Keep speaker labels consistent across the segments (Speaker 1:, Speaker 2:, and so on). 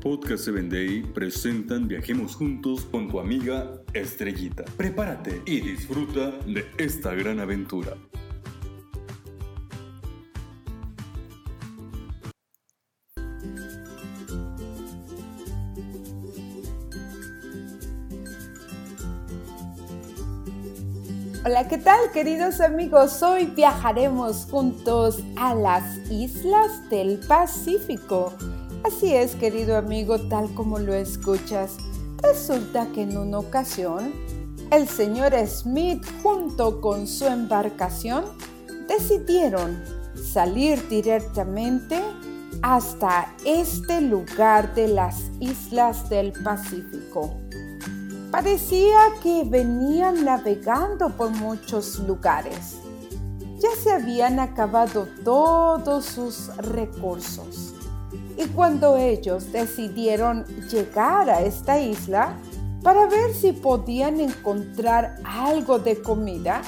Speaker 1: Podcast 7 Day presentan Viajemos Juntos con tu amiga Estrellita. Prepárate y disfruta de esta gran aventura.
Speaker 2: Hola, ¿qué tal queridos amigos? Hoy viajaremos juntos a las islas del Pacífico. Así es, querido amigo, tal como lo escuchas. Resulta que en una ocasión, el señor Smith junto con su embarcación decidieron salir directamente hasta este lugar de las islas del Pacífico. Parecía que venían navegando por muchos lugares. Ya se habían acabado todos sus recursos. Y cuando ellos decidieron llegar a esta isla para ver si podían encontrar algo de comida,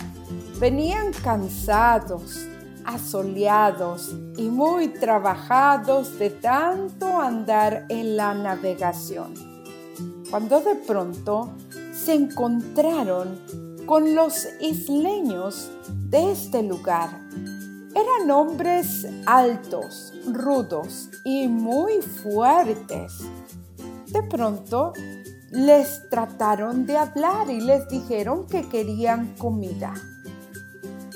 Speaker 2: venían cansados, asoleados y muy trabajados de tanto andar en la navegación cuando de pronto se encontraron con los isleños de este lugar. Eran hombres altos, rudos y muy fuertes. De pronto les trataron de hablar y les dijeron que querían comida.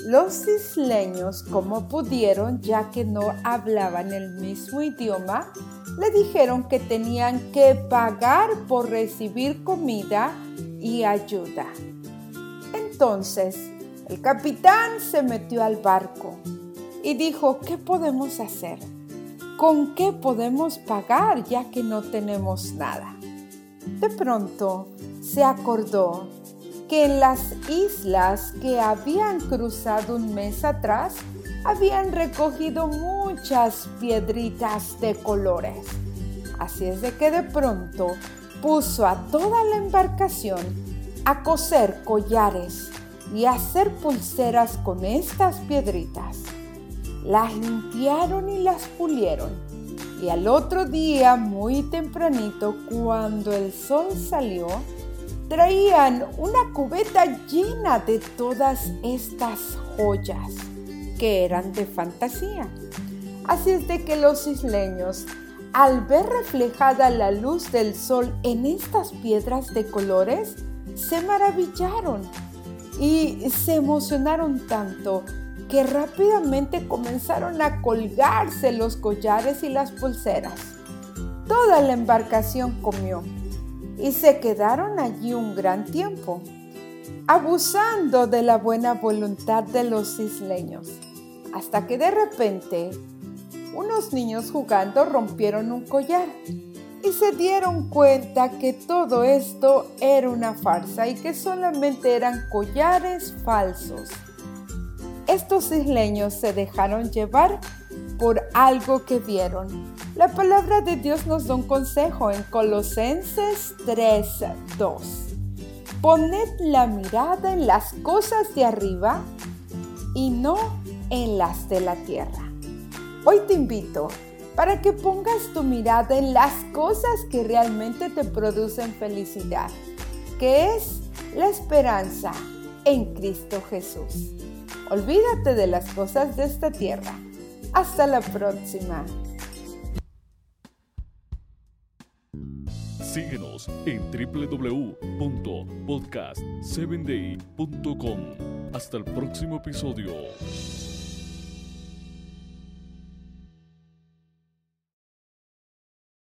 Speaker 2: Los isleños, como pudieron, ya que no hablaban el mismo idioma, le dijeron que tenían que pagar por recibir comida y ayuda. Entonces, el capitán se metió al barco y dijo, ¿qué podemos hacer? ¿Con qué podemos pagar ya que no tenemos nada? De pronto se acordó que en las islas que habían cruzado un mes atrás habían recogido muchas piedritas de colores. Así es de que de pronto puso a toda la embarcación a coser collares y a hacer pulseras con estas piedritas. Las limpiaron y las pulieron. Y al otro día, muy tempranito, cuando el sol salió, traían una cubeta llena de todas estas joyas que eran de fantasía. Así es de que los isleños, al ver reflejada la luz del sol en estas piedras de colores, se maravillaron y se emocionaron tanto que rápidamente comenzaron a colgarse los collares y las pulseras. Toda la embarcación comió y se quedaron allí un gran tiempo, abusando de la buena voluntad de los isleños, hasta que de repente unos niños jugando rompieron un collar y se dieron cuenta que todo esto era una farsa y que solamente eran collares falsos. Estos isleños se dejaron llevar por algo que vieron. La palabra de Dios nos da un consejo en Colosenses 3:2. Poned la mirada en las cosas de arriba y no en las de la tierra. Hoy te invito para que pongas tu mirada en las cosas que realmente te producen felicidad, que es la esperanza en Cristo Jesús. Olvídate de las cosas de esta tierra hasta la próxima.
Speaker 1: Síguenos en www.podcast7day.com. Hasta el próximo episodio.